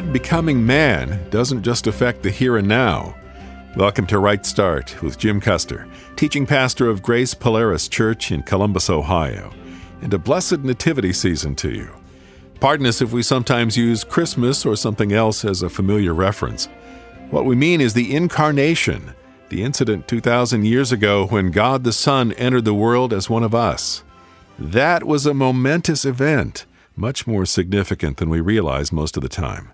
God becoming man doesn't just affect the here and now. Welcome to Right Start with Jim Custer, teaching pastor of Grace Polaris Church in Columbus, Ohio, and a blessed nativity season to you. Pardon us if we sometimes use Christmas or something else as a familiar reference. What we mean is the incarnation, the incident 2,000 years ago when God the Son entered the world as one of us. That was a momentous event, much more significant than we realize most of the time.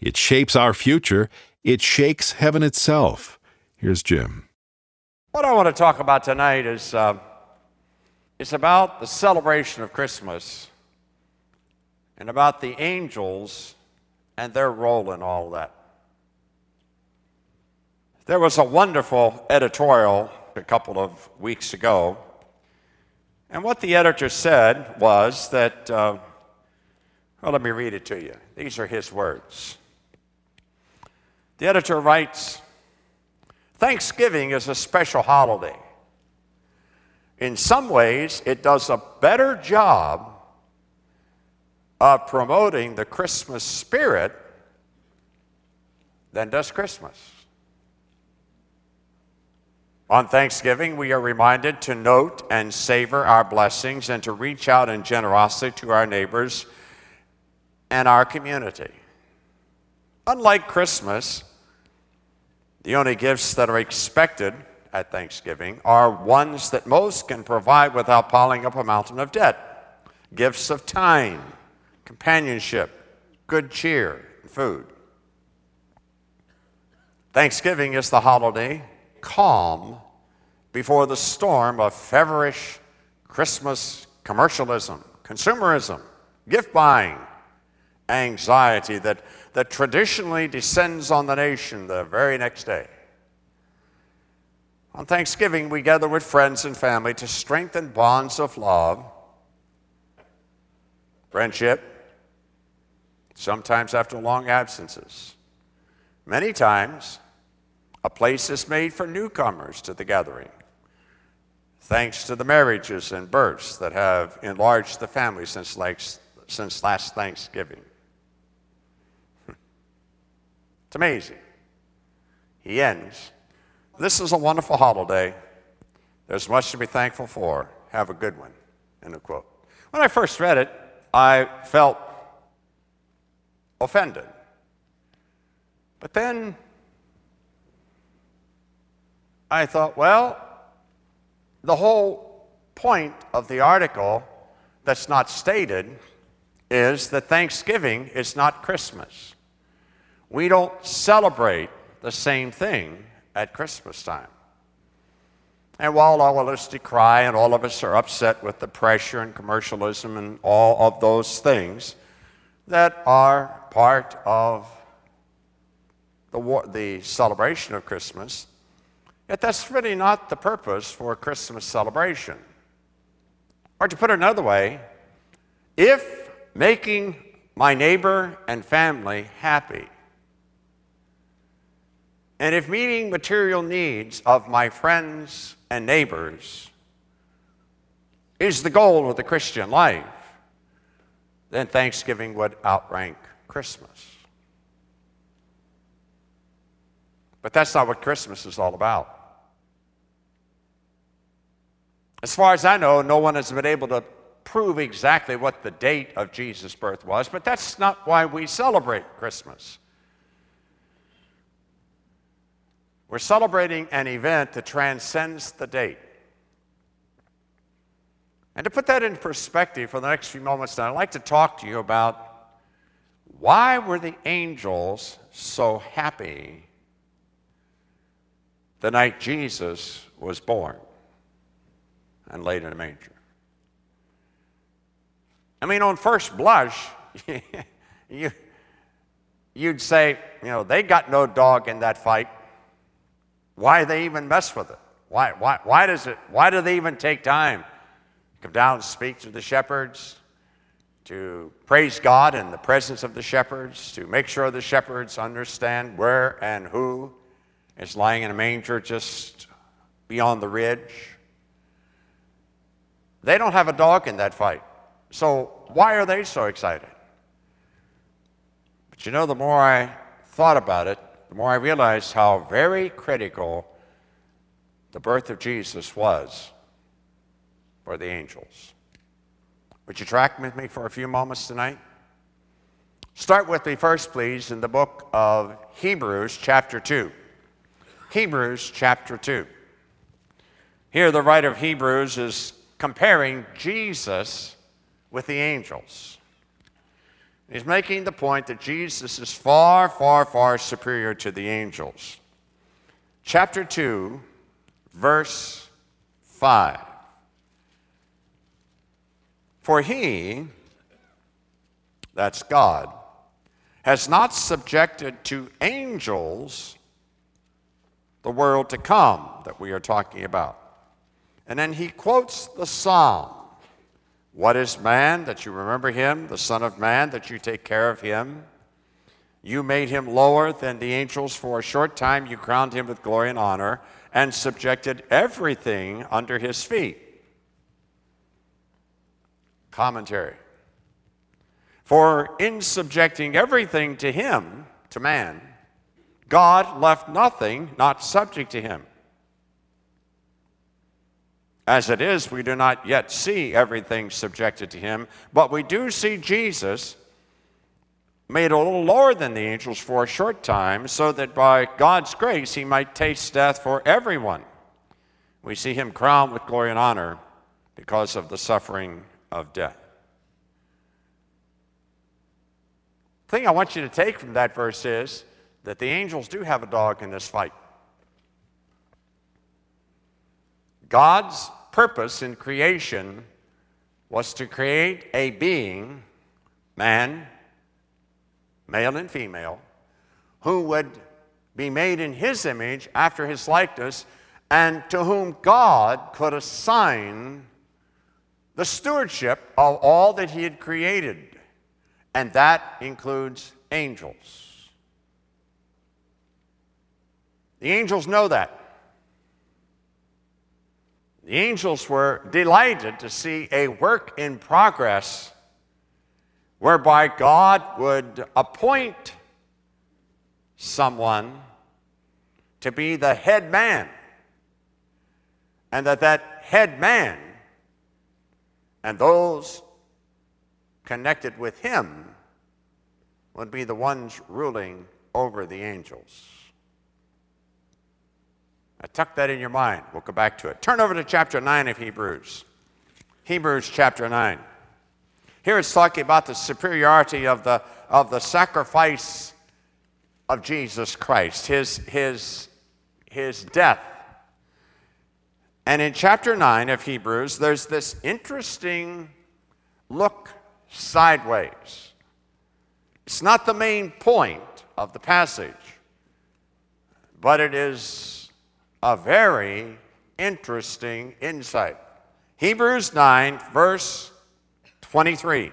It shapes our future, it shakes heaven itself. Here's Jim. What I want to talk about tonight is uh, it's about the celebration of Christmas and about the angels and their role in all that. There was a wonderful editorial a couple of weeks ago and what the editor said was that, uh, well, let me read it to you. These are his words. The editor writes Thanksgiving is a special holiday. In some ways, it does a better job of promoting the Christmas spirit than does Christmas. On Thanksgiving, we are reminded to note and savor our blessings and to reach out in generosity to our neighbors and our community. Unlike Christmas, the only gifts that are expected at Thanksgiving are ones that most can provide without piling up a mountain of debt gifts of time, companionship, good cheer, and food. Thanksgiving is the holiday calm before the storm of feverish Christmas commercialism, consumerism, gift buying, anxiety that, that traditionally descends on the nation the very next day. On Thanksgiving, we gather with friends and family to strengthen bonds of love, friendship, sometimes after long absences. Many times, a place is made for newcomers to the gathering, thanks to the marriages and births that have enlarged the family since, last Thanksgiving. It's amazing. He ends. This is a wonderful holiday. There's much to be thankful for. Have a good one. End of quote. When I first read it, I felt offended. But then I thought, well, the whole point of the article that's not stated is that Thanksgiving is not Christmas. We don't celebrate the same thing at Christmas time. And while all of us decry and all of us are upset with the pressure and commercialism and all of those things that are part of the, the celebration of Christmas, Yet that's really not the purpose for a Christmas celebration. Or to put it another way, if making my neighbor and family happy, and if meeting material needs of my friends and neighbors is the goal of the Christian life, then Thanksgiving would outrank Christmas. But that's not what Christmas is all about. As far as I know, no one has been able to prove exactly what the date of Jesus' birth was, but that's not why we celebrate Christmas. We're celebrating an event that transcends the date. And to put that in perspective for the next few moments, I'd like to talk to you about why were the angels so happy the night Jesus was born? and laid in a manger. I mean, on first blush, you, you'd say, you know, they got no dog in that fight. Why they even mess with it? Why, why, why, does it, why do they even take time to come down and speak to the shepherds, to praise God in the presence of the shepherds, to make sure the shepherds understand where and who is lying in a manger just beyond the ridge? They don't have a dog in that fight. So why are they so excited? But you know, the more I thought about it, the more I realized how very critical the birth of Jesus was for the angels. Would you track with me for a few moments tonight? Start with me first, please, in the book of Hebrews, chapter 2. Hebrews, chapter 2. Here, the writer of Hebrews is comparing Jesus with the angels. He's making the point that Jesus is far, far, far superior to the angels. Chapter 2, verse 5. For he, that's God, has not subjected to angels the world to come that we are talking about. And then he quotes the psalm What is man that you remember him, the Son of Man that you take care of him? You made him lower than the angels for a short time. You crowned him with glory and honor and subjected everything under his feet. Commentary. For in subjecting everything to him, to man, God left nothing not subject to him. As it is, we do not yet see everything subjected to him, but we do see Jesus made a little lower than the angels for a short time, so that by God's grace he might taste death for everyone. We see him crowned with glory and honor because of the suffering of death. The thing I want you to take from that verse is that the angels do have a dog in this fight. God's purpose in creation was to create a being, man, male and female, who would be made in his image after his likeness, and to whom God could assign the stewardship of all that he had created, and that includes angels. The angels know that. The angels were delighted to see a work in progress whereby God would appoint someone to be the head man, and that that head man and those connected with him would be the ones ruling over the angels. Now, tuck that in your mind. We'll come back to it. Turn over to chapter 9 of Hebrews. Hebrews chapter 9. Here it's talking about the superiority of the, of the sacrifice of Jesus Christ, his, his, his death. And in chapter 9 of Hebrews, there's this interesting look sideways. It's not the main point of the passage, but it is a very interesting insight. Hebrews 9, verse 23.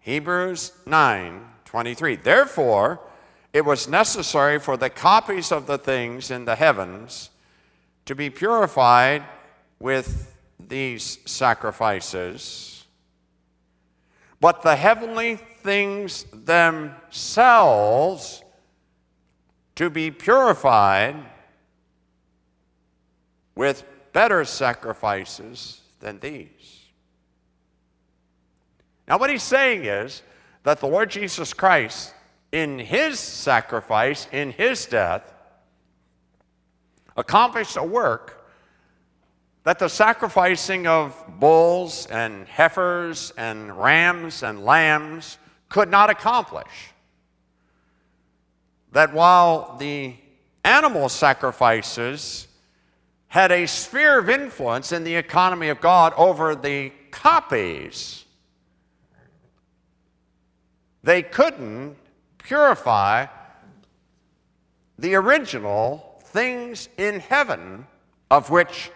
Hebrews 9, 23. Therefore, it was necessary for the copies of the things in the heavens to be purified with these sacrifices. But the heavenly things themselves to be purified with better sacrifices than these. Now, what he's saying is that the Lord Jesus Christ, in his sacrifice, in his death, accomplished a work that the sacrificing of bulls and heifers and rams and lambs could not accomplish. That while the animal sacrifices had a sphere of influence in the economy of God over the copies. They couldn't purify the original things in heaven of which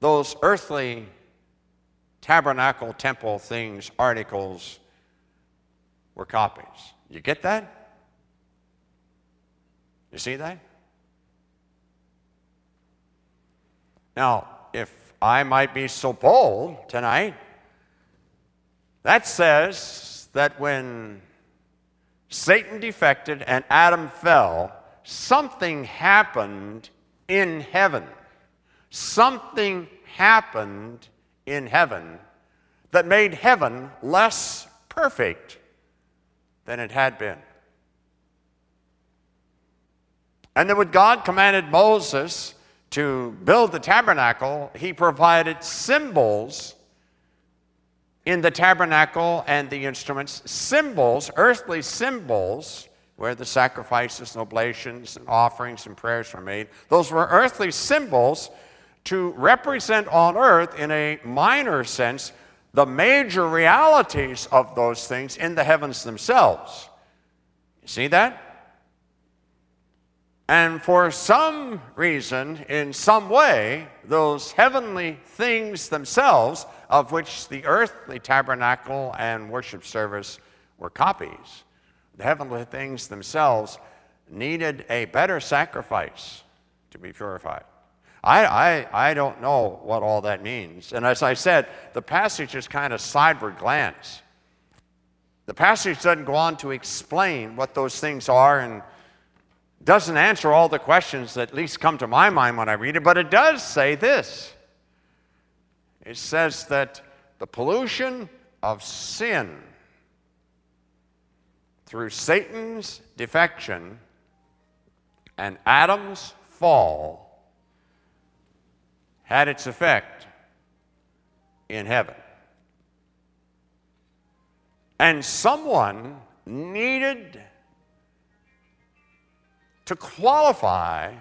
those earthly tabernacle, temple things, articles were copies. You get that? You see that? Now, if I might be so bold tonight, that says that when Satan defected and Adam fell, something happened in heaven. Something happened in heaven that made heaven less perfect than it had been. And then when God commanded Moses to build the tabernacle, he provided symbols in the tabernacle and the instruments, symbols, earthly symbols, where the sacrifices and oblations and offerings and prayers were made. Those were earthly symbols to represent on earth, in a minor sense, the major realities of those things in the heavens themselves. You see that? And for some reason, in some way, those heavenly things themselves, of which the earthly tabernacle and worship service were copies, the heavenly things themselves needed a better sacrifice to be purified. I, I, I don't know what all that means. And as I said, the passage is kind of sideward glance. The passage doesn't go on to explain what those things are and doesn't answer all the questions that at least come to my mind when I read it, but it does say this. It says that the pollution of sin through Satan's defection and Adam's fall had its effect in heaven. And someone needed to qualify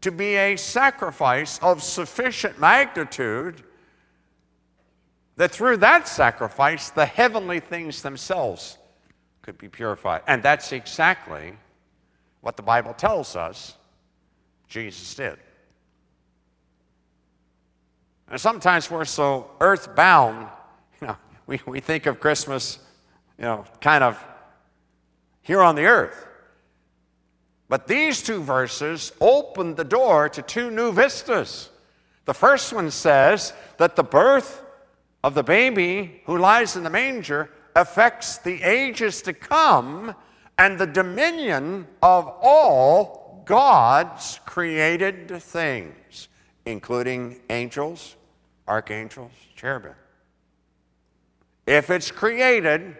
to be a sacrifice of sufficient magnitude that through that sacrifice, the heavenly things themselves could be purified. And that's exactly what the Bible tells us Jesus did. And sometimes we're so earthbound, you know, we, we think of Christmas, you know, kind of here on the earth. But these two verses open the door to two new vistas. The first one says that the birth of the baby who lies in the manger affects the ages to come and the dominion of all God's created things, including angels, archangels, cherubim. If it's created,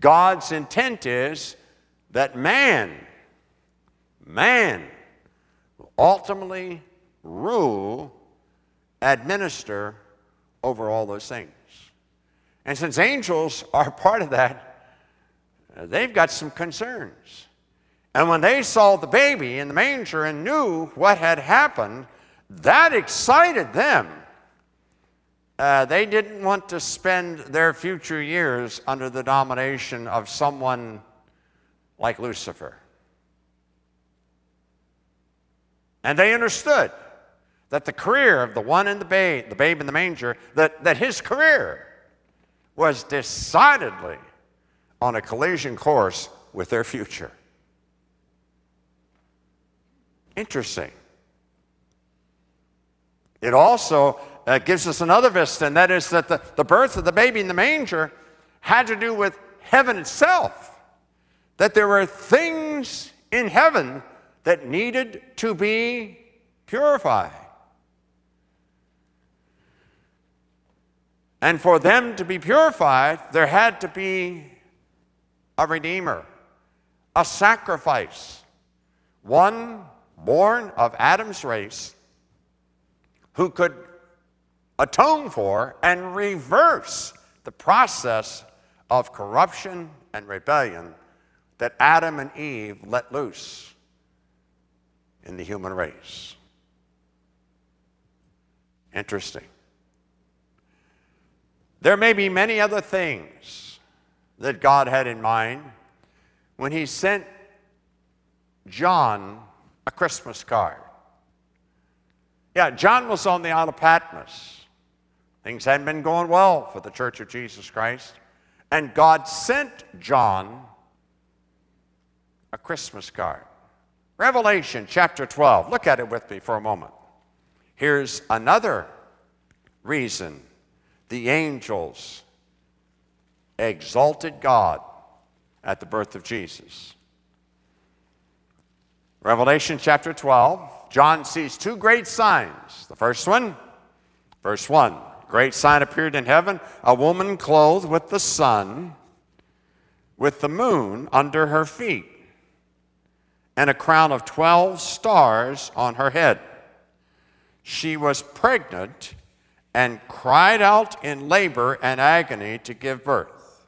God's intent is that man, man will ultimately rule, administer over all those things. And since angels are part of that, they've got some concerns. And when they saw the baby in the manger and knew what had happened, that excited them. Uh, they didn't want to spend their future years under the domination of someone like Lucifer. And they understood that the career of the one in the babe, the babe in the manger, that, that his career was decidedly on a collision course with their future. Interesting. It also uh, gives us another vista, and that is that the, the birth of the baby in the manger had to do with heaven itself that there were things in heaven that needed to be purified. And for them to be purified, there had to be a redeemer, a sacrifice, one born of Adam's race who could atone for and reverse the process of corruption and rebellion that Adam and Eve let loose in the human race. Interesting. There may be many other things that God had in mind when He sent John a Christmas card. Yeah, John was on the Isle of Patmos. Things hadn't been going well for the Church of Jesus Christ. And God sent John a Christmas card. Revelation chapter 12. Look at it with me for a moment. Here's another reason the angels exalted God at the birth of Jesus. Revelation chapter 12, John sees two great signs. The first one, verse 1 Great sign appeared in heaven a woman clothed with the sun, with the moon under her feet, and a crown of 12 stars on her head. She was pregnant and cried out in labor and agony to give birth.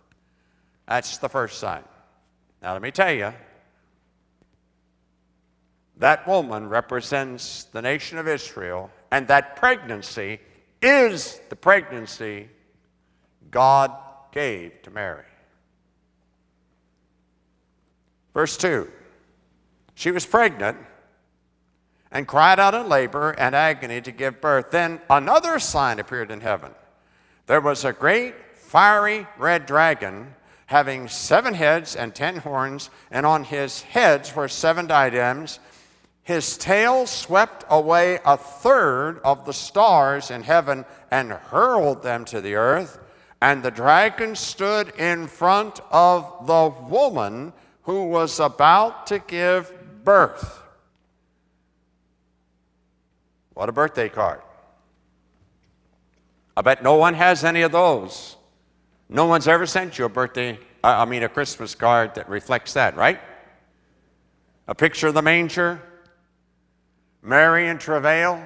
That's the first sign. Now, let me tell you, that woman represents the nation of Israel, and that pregnancy is the pregnancy God gave to Mary. Verse 2 She was pregnant and cried out in labor and agony to give birth. Then another sign appeared in heaven. There was a great fiery red dragon having seven heads and ten horns, and on his heads were seven diadems. His tail swept away a third of the stars in heaven and hurled them to the earth. And the dragon stood in front of the woman who was about to give birth. What a birthday card. I bet no one has any of those. No one's ever sent you a birthday, I mean, a Christmas card that reflects that, right? A picture of the manger, Mary in travail,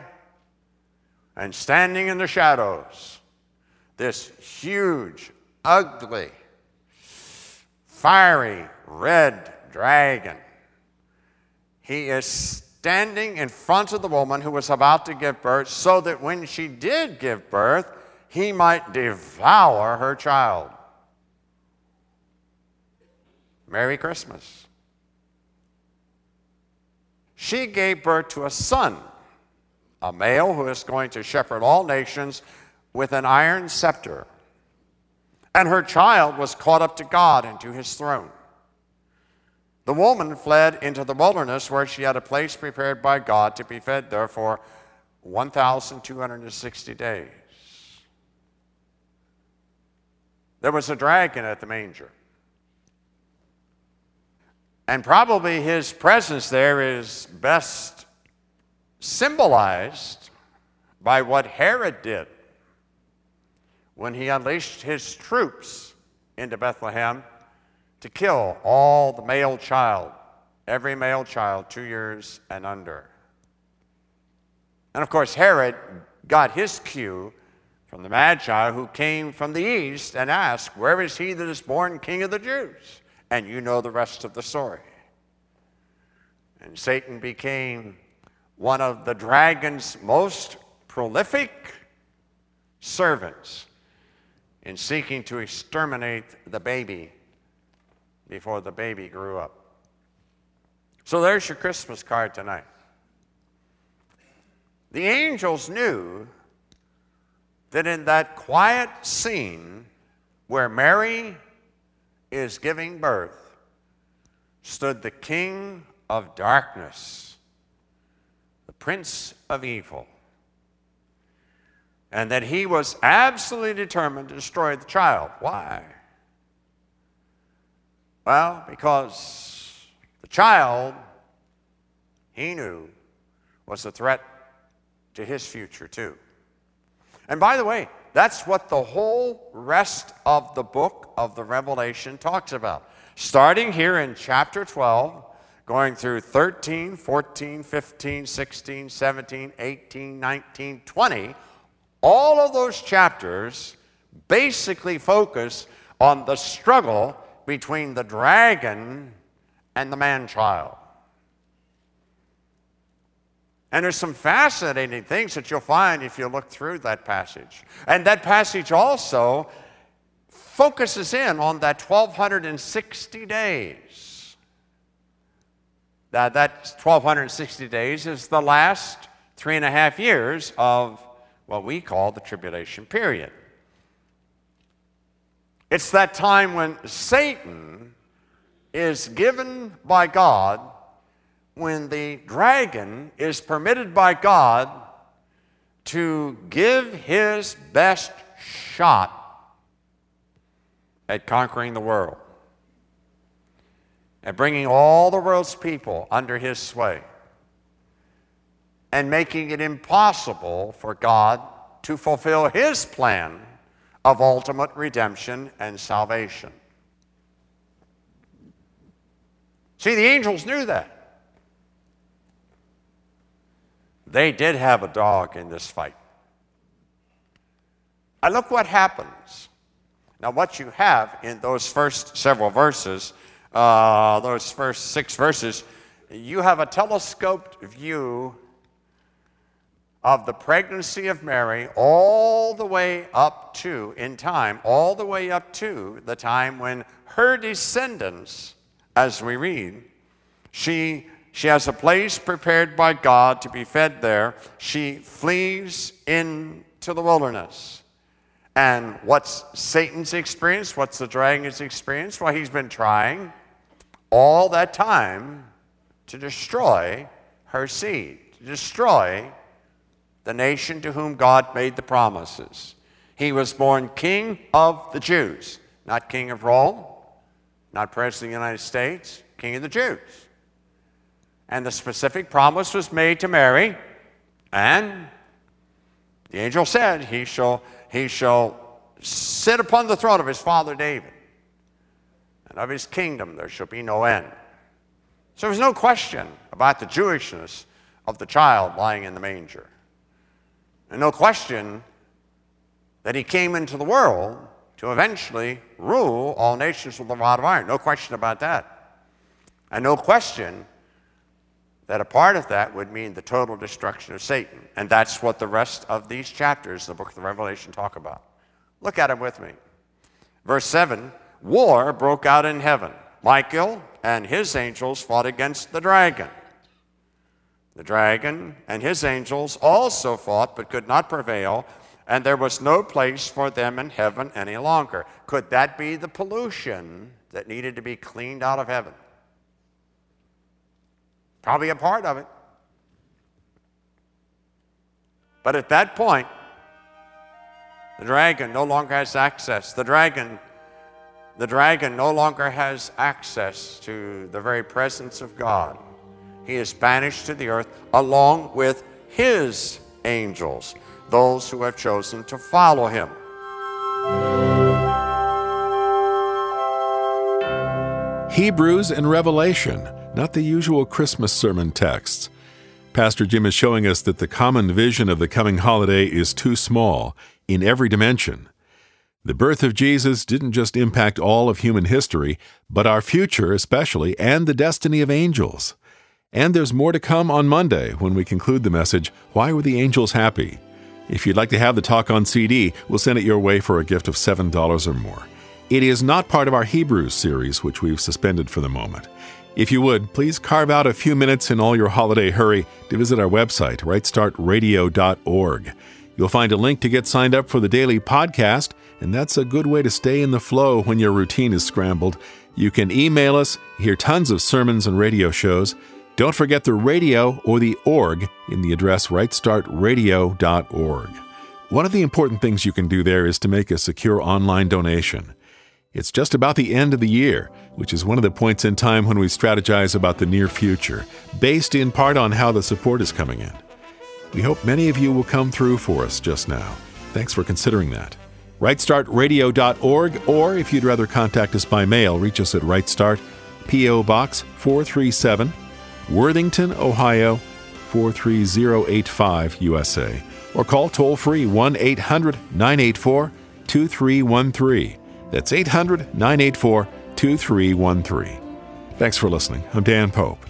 and standing in the shadows, this huge, ugly, fiery red dragon. He is standing in front of the woman who was about to give birth so that when she did give birth, he might devour her child. Merry Christmas. She gave birth to a son, a male who is going to shepherd all nations with an iron scepter. And her child was caught up to God and to his throne. The woman fled into the wilderness where she had a place prepared by God to be fed there for 1,260 days. There was a dragon at the manger. And probably his presence there is best symbolized by what Herod did when he unleashed his troops into Bethlehem to kill all the male child, every male child two years and under. And of course, Herod got his cue from the Magi who came from the east and asked, Where is he that is born king of the Jews? And you know the rest of the story. And Satan became one of the dragon's most prolific servants in seeking to exterminate the baby before the baby grew up. So there's your Christmas card tonight. The angels knew that in that quiet scene where Mary is giving birth stood the king of darkness, the prince of evil, and that he was absolutely determined to destroy the child. Why? Well, because the child, he knew, was a threat to his future, too. And by the way, that's what the whole rest of the book of the Revelation talks about. Starting here in chapter 12, going through 13, 14, 15, 16, 17, 18, 19, 20, all of those chapters basically focus on the struggle between the dragon and the man child. And there's some fascinating things that you'll find if you look through that passage. And that passage also focuses in on that 1260 days. Now, that 1260 days is the last three and a half years of what we call the tribulation period. It's that time when Satan is given by God, when the dragon is permitted by God to give his best shot at conquering the world. and bringing all the world's people under his sway and making it impossible for God to fulfill his plan of ultimate redemption and salvation. See, the angels knew that. They did have a dog in this fight. And look what happens. Now, what you have in those first several verses, uh, those first six verses, you have a telescoped view of the pregnancy of Mary all the way up to, in time, all the way up to the time when her descendants, as we read, she, she has a place prepared by God to be fed there. She flees into the wilderness. And what's Satan's experience? What's the dragon's experience? Well, he's been trying all that time to destroy her seed, to destroy the nation to whom God made the promises. He was born king of the Jews, not king of Rome, not president of the United States, king of the Jews. And the specific promise was made to Mary, and the angel said, He shall, he shall sit upon the throne of his father David, and of his kingdom there shall be no end. So there's no question about the Jewishness of the child lying in the manger. And no question that he came into the world to eventually rule all nations with a rod of iron. No question about that. And no question that a part of that would mean the total destruction of Satan. And that's what the rest of these chapters the book of the Revelation talk about. Look at it with me. Verse 7 War broke out in heaven. Michael and his angels fought against the dragon. The dragon and his angels also fought but could not prevail, and there was no place for them in heaven any longer. Could that be the pollution that needed to be cleaned out of heaven? Probably a part of it. But at that point, the dragon no longer has access. The dragon, the dragon no longer has access to the very presence of God he is banished to the earth along with his angels, those who have chosen to follow him. Hebrews and Revelation, not the usual Christmas sermon texts. Pastor Jim is showing us that the common vision of the coming holiday is too small in every dimension. The birth of Jesus didn't just impact all of human history, but our future especially, and the destiny of angels. And there's more to come on Monday when we conclude the message, Why Were the Angels Happy? If you'd like to have the talk on CD, we'll send it your way for a gift of $7 or more. It is not part of our Hebrews series, which we've suspended for the moment. If you would, please carve out a few minutes in all your holiday hurry to visit our website, rightstartradio.org. You'll find a link to get signed up for the daily podcast, and that's a good way to stay in the flow when your routine is scrambled. You can email us, hear tons of sermons and radio shows. Don't forget the radio or the org in the address rightstartradio.org. One of the important things you can do there is to make a secure online donation. It's just about the end of the year, which is one of the points in time when we strategize about the near future, based in part on how the support is coming in. We hope many of you will come through for us just now. Thanks for considering that. RightStartRadio.org, or if you'd rather contact us by mail, reach us at RightStart, P.O. Box 437. Worthington, Ohio 43085 USA, or call toll free 1 800 984 2313. That's 800 984 2313. Thanks for listening. I'm Dan Pope.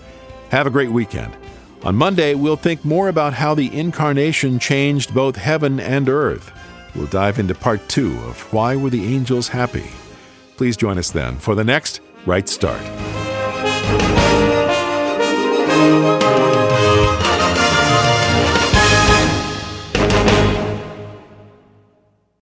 Have a great weekend. On Monday, we'll think more about how the incarnation changed both heaven and earth. We'll dive into part two of Why Were the Angels Happy? Please join us then for the next Right Start. Thank you.